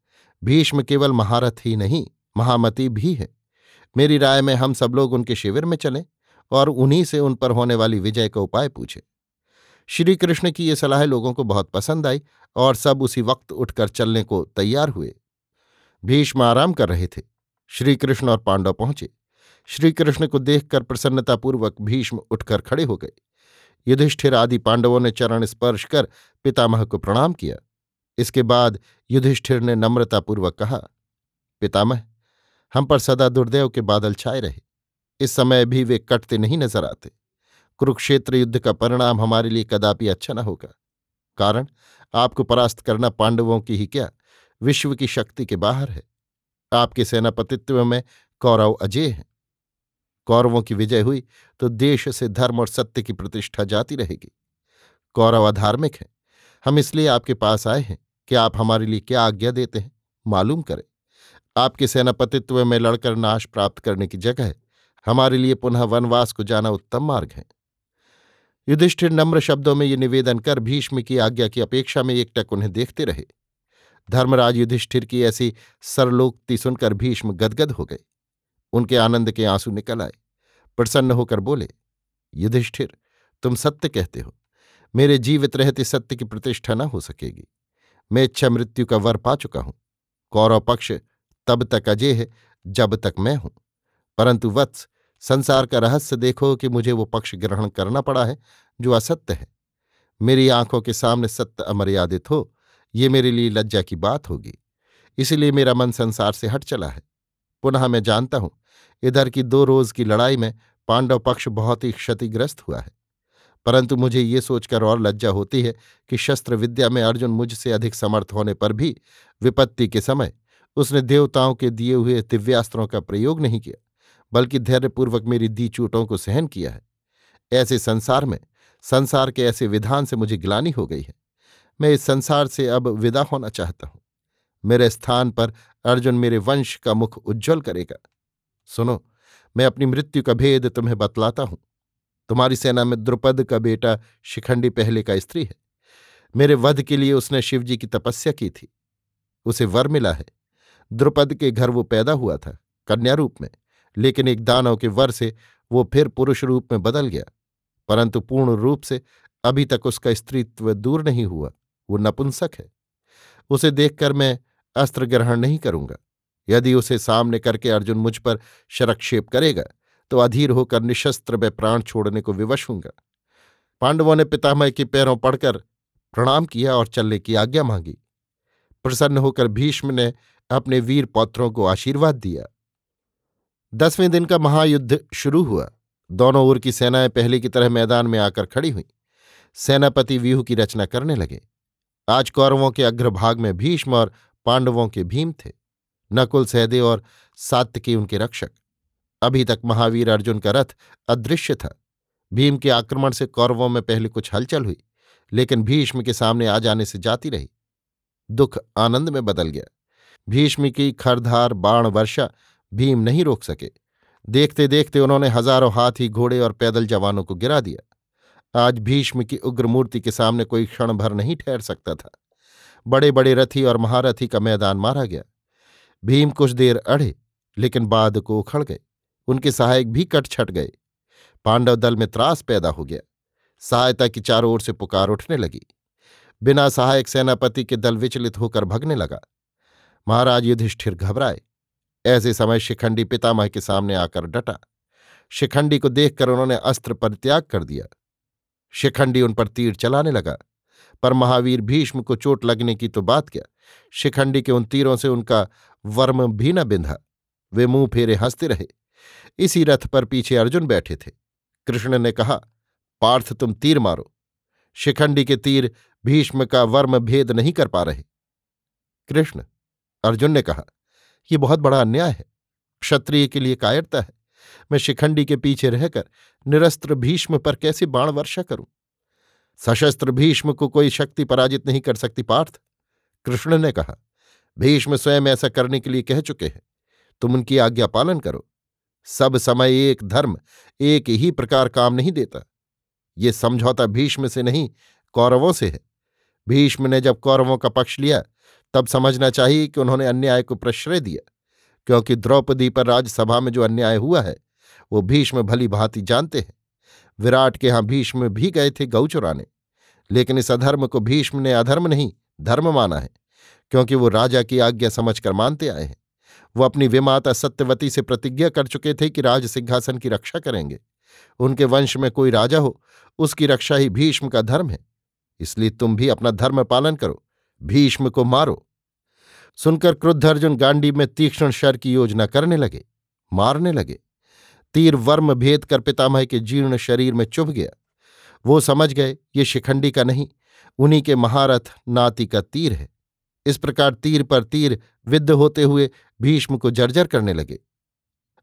भीष्म केवल महारथ ही नहीं, महामती भी है। मेरी राय में हम सब लोग उनके शिविर में चलें। और उन्हीं से उन पर होने वाली विजय का उपाय पूछे। श्री कृष्ण की ये सलाह लोगों को बहुत पसंद आई और सब उसी वक्त उठकर चलने को तैयार हुए। भीष्म आराम कर रहे थे। श्री कृष्ण और पांडव पहुँचे। श्री कृष्ण को देखकर प्रसन्नतापूर्वक भीष्म उठकर खड़े हो गए। युधिष्ठिर आदि पांडवों ने चरण स्पर्श कर पितामह को प्रणाम किया। इसके बाद युधिष्ठिर ने नम्रतापूर्वक कहा, पितामह, हम पर सदा दुर्दैव के बादल छाए रहे। इस समय भी वे कटते नहीं नज़र आते। कुरुक्षेत्र युद्ध का परिणाम हमारे लिए कदापि अच्छा न होगा। कारण, आपको परास्त करना पांडवों की ही क्या? विश्व की शक्ति के बाहर है। आपके सेनापतित्व में कौरव अजय हैं। कौरवों की विजय हुई तो देश से धर्म और सत्य की प्रतिष्ठा जाती रहेगी। कौरव अधार्मिक है। हम इसलिए आपके पास आए हैं कि आप हमारे लिए क्या आज्ञा देते हैं, मालूम करें। आपके सेनापतित्व में लड़कर नाश प्राप्त करने की जगह हमारे लिए पुनः वनवास को जाना उत्तम मार्ग है। युधिष्ठिर नम्र शब्दों में ये निवेदन कर भीष्म की आज्ञा की अपेक्षा में एकटक उन्हें देखते रहे। धर्मराज युधिष्ठिर की ऐसी सरलोक्ति सुनकर भीष्म गदगद हो गए। उनके आनंद के आँसू निकल आए। प्रसन्न होकर बोले, युधिष्ठिर, तुम सत्य कहते हो। मेरे जीवित रहते सत्य की प्रतिष्ठा न हो सकेगी। मैं इच्छा मृत्यु का वर पा चुका हूँ। कौरव पक्ष तब तक अजय है जब तक मैं हूँ। परंतु वत्स संसार का रहस्य देखो कि मुझे वो पक्ष ग्रहण करना पड़ा है, जो असत्य है। मेरी आँखों के सामने सत्य अमर्यादित हो, ये मेरे लिए लज्जा की बात होगी। इसलिए मेरा मन संसार से हट चला है। पुनः मैं जानता हूँ, इधर की दो रोज की लड़ाई में पांडव पक्ष बहुत ही क्षतिग्रस्त हुआ है। परंतु मुझे ये सोचकर और लज्जा होती है कि शस्त्र विद्या में अर्जुन मुझसे अधिक समर्थ होने पर भी विपत्ति के समय उसने देवताओं के दिए हुए दिव्यास्त्रों का प्रयोग नहीं किया। बल्कि धैर्यपूर्वक मेरी दी चूटों को सहन किया है। ऐसे संसार में, संसार के ऐसे विधान से मुझे ग्लानी हो गई है। मैं इस संसार से अब विदा होना चाहता हूँ। मेरे स्थान पर अर्जुन मेरे वंश का मुख उज्ज्वल करेगा। सुनो, मैं अपनी मृत्यु का भेद तुम्हें बतलाता हूँ। तुम्हारी सेना में द्रुपद का बेटा शिखंडी पहले का स्त्री है। मेरे वध के लिए उसने शिवजी की तपस्या की थी। उसे वर मिला है। द्रुपद के घर वो पैदा हुआ था, कन्या रूप में। लेकिन एक दानव के वर से वो फिर पुरुष रूप में बदल गया। परंतु पूर्ण रूप से अभी तक उसका स्त्रीत्व दूर नहीं हुआ। वो नपुंसक है। उसे देखकर मैं अस्त्र ग्रहण नहीं करूँगा। यदि उसे सामने करके अर्जुन मुझ पर शरक्षेप करेगा तो अधीर होकर निशस्त्र में प्राण छोड़ने को विवश हूँगा पांडवों ने पितामह के पैरों पड़कर प्रणाम किया और चलने की आज्ञा मांगी। प्रसन्न होकर भीष्म ने अपने वीर पौत्रों को आशीर्वाद दिया। दसवें दिन का महायुद्ध शुरू हुआ। दोनों ओर की सेनाएँ पहले की तरह मैदान में आकर खड़ी हुई। सेनापति व्यूह की रचना करने लगे। आज कौरवों के अग्रभाग में भीष्म और पांडवों के भीम थे। नकुल सहदेव और सात्यकी उनके रक्षक। अभी तक महावीर अर्जुन का रथ अदृश्य था। भीम के आक्रमण से कौरवों में पहले कुछ हलचल हुई, लेकिन भीष्म के सामने आ जाने से जाती रही। दुख आनंद में बदल गया। भीष्म की खरधार बाण वर्षा भीम नहीं रोक सके। देखते देखते उन्होंने हज़ारों हाथी घोड़े और पैदल जवानों को गिरा दिया। आज भीष्म की उग्र मूर्ति के सामने कोई क्षण भर नहीं ठहर सकता था। बड़े बड़े रथी और महारथी का मैदान मारा गया। भीम कुछ देर अड़े, लेकिन बाद को उखड़ गए। उनके सहायक भी कट छट गए। पांडव दल में त्रास पैदा हो गया। सहायता की चारों ओर से पुकार उठने लगी। बिना सहायक सेनापति के दल विचलित होकर भगने लगा। महाराज युधिष्ठिर घबराए। ऐसे समय शिखंडी पितामह के सामने आकर डटा। शिखंडी को देखकर उन्होंने अस्त्र परित्याग कर दिया। शिखंडी उन पर तीर चलाने लगा, पर महावीर भीष्म को चोट लगने की तो बात क्या? शिखंडी के उन तीरों से उनका वर्म भी न बिंधा, वे मुँह फेरे हँसते रहे। इसी रथ पर पीछे अर्जुन बैठे थे। कृष्ण ने कहा, पार्थ, तुम तीर मारो। शिखंडी के तीर भीष्म का वर्म भेद नहीं कर पा रहे। कृष्ण, अर्जुन ने कहा यह बहुत बड़ा अन्याय है। क्षत्रिय के लिए कायरता है। मैं शिखंडी के पीछे रहकर निरस्त्र भीष्म पर कैसे बाण वर्षा करूँ? सशस्त्र भीष्म को कोई शक्ति पराजित नहीं कर सकती पार्थ। कृष्ण ने कहा, भीष्म स्वयं ऐसा करने के लिए कह चुके हैं। तुम उनकी आज्ञा पालन करो। सब समय एक धर्म, एक ही प्रकार काम नहीं देता। ये समझौता भीष्म से नहीं, कौरवों से है। भीष्म ने जब कौरवों का पक्ष लिया तब समझना चाहिए कि उन्होंने अन्याय को प्रश्रय दिया, क्योंकि द्रौपदी पर राज्यसभा में जो अन्याय हुआ है, वो भीष्म भली भांति जानते हैं। विराट के यहाँ भीष्म भी गए थे गौ चुराने लेकिन इस अधर्म को भीष्म ने अधर्म नहीं, धर्म माना है, क्योंकि वो राजा की आज्ञा समझकर मानते आए हैं। वो अपनी विमाता सत्यवती से प्रतिज्ञा कर चुके थे कि राज सिंहासन की रक्षा करेंगे। उनके वंश में कोई राजा हो, उसकी रक्षा ही भीष्म का धर्म है, इसलिए तुम भी अपना धर्म पालन करो। भीष्म को मारो। सुनकर क्रुद्ध अर्जुन गांडी में तीक्ष्ण शर की योजना करने लगे, मारने लगे। तीर वर्म भेद कर पितामह के जीर्ण शरीर में चुभ गया। वो समझ गए, ये शिखंडी का नहीं, उन्हीं के महारथ नाती का तीर है। इस प्रकार तीर पर तीर विद्ध होते हुए भीष्म को जर्जर करने लगे।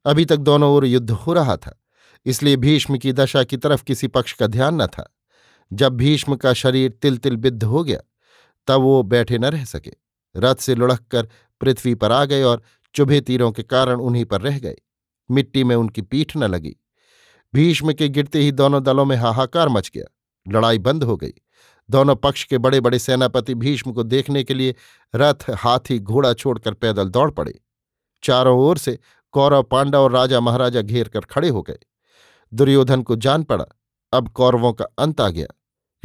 अभी तक दोनों ओर युद्ध हो रहा था, इसलिए भीष्म की दशा की तरफ़ किसी पक्ष का ध्यान न था। जब भीष्म का शरीर तिल तिल बिद्ध हो गया तब वो बैठे न रह सके। रथ से लुढ़क कर पृथ्वी पर आ गए और चुभे तीरों के कारण उन्हीं पर रह गए। मिट्टी में उनकी पीठ न लगी। भीष्म के गिरते ही दोनों दलों में हाहाकार मच गया। लड़ाई बंद हो गई। दोनों पक्ष के बड़े बड़े सेनापति भीष्म को देखने के लिए रथ हाथी घोड़ा छोड़कर पैदल दौड़ पड़े। चारों ओर से कौरव पांडव और राजा महाराजा घेर कर खड़े हो गए। दुर्योधन को जान पड़ा। अब कौरवों का अंत आ गया।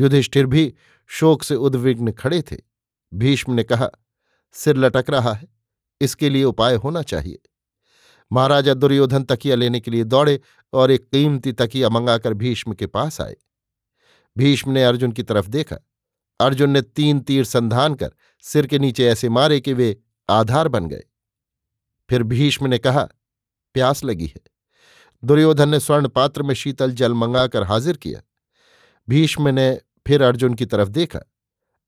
युधिष्ठिर भी शोक से उद्विग्न खड़े थे। भीष्म ने कहा, सिर लटक रहा है, इसके लिए उपाय होना चाहिए। महाराजा दुर्योधन तकिया लेने के लिए दौड़े और एक कीमती तकिया मंगाकर भीष्म के पास आए। भीष्म ने अर्जुन की तरफ़ देखा। अर्जुन ने तीन तीर संधान कर सिर के नीचे ऐसे मारे कि वे आधार बन गए। फिर भीष्म ने कहा, प्यास लगी है। दुर्योधन ने स्वर्ण पात्र में शीतल जल मंगाकर हाजिर किया। भीष्म ने फिर अर्जुन की तरफ़ देखा।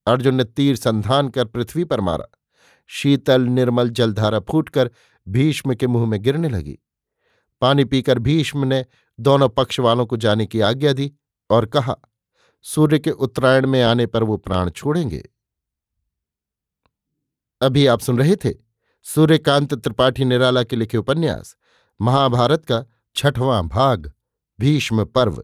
अर्जुन ने तीर संधान कर पृथ्वी पर मारा। शीतल, निर्मल जलधारा फूटकर भीष्म के मुँह में गिरने लगी। पानी पीकर भीष्म ने दोनों पक्ष वालों को जाने की आज्ञा दी और कहा, सूर्य के उत्तरायण में आने पर वो प्राण छोड़ेंगे। अभी आप सुन रहे थे सूर्यकांत त्रिपाठी निराला के लिखे उपन्यास, महाभारत का छठवां भाग, भीष्म पर्व।